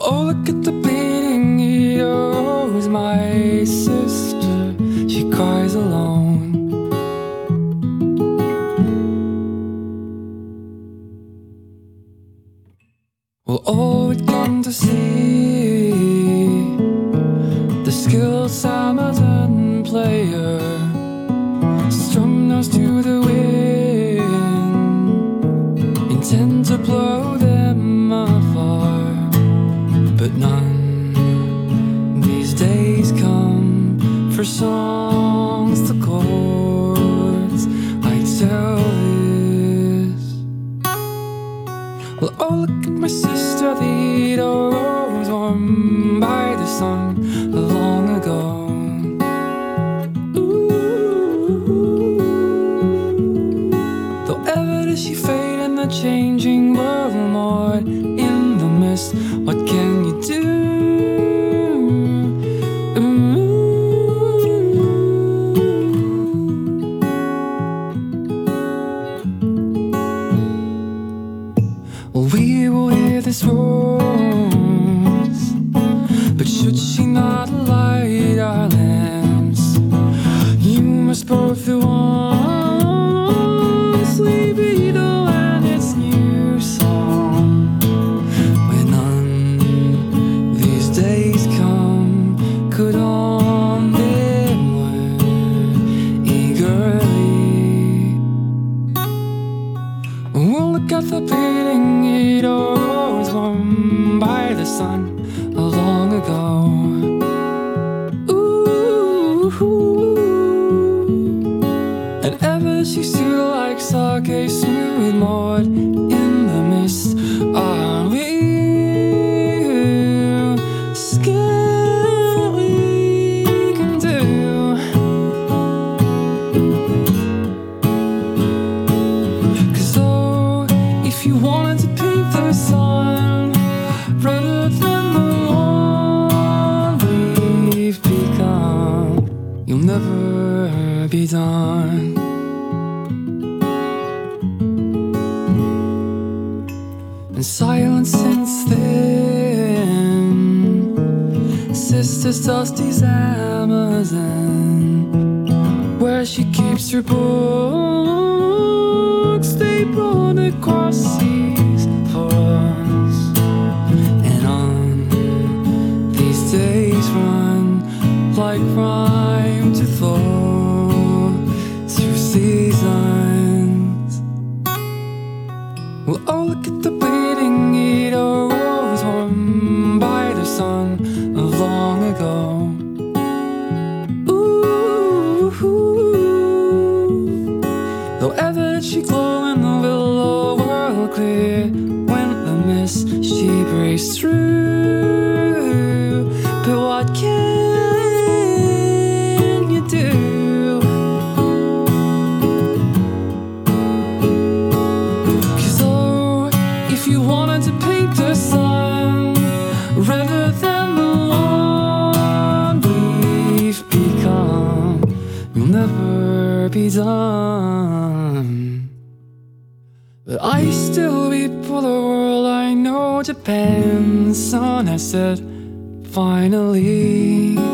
Oh, look at the bleeding ear. Is my sister. She cries alone. Well, all we come to see the skilled shamisen player strum nose to the wind, intent to blow for songs to chords. I tell this. Well, oh, look at my sister, the was warmed by the sun long ago. Though ever does she fade in the changing world, more in the mist, this rose, but should she not light our lamps, you must both be one sleepy though and its new song. When none these days come, could on them word eagerly. We'll look at the beating it was warmed by the sun a long ago. Ooh, and ever she stood like sake smooth moored be done. And silence since then, Sister's Dusty's Amazon where she keeps her books. They blown across seas for us, and on these days run like rhyme Well, look at the bleeding it rose warmed by the sun long ago. Ooh, though ever did she glow in the willow world clear when the mist she breaks through. If you wanted to paint the sun rather than the one we've become, you'll never be done. But I still weep for the world I know depends on. I said, finally.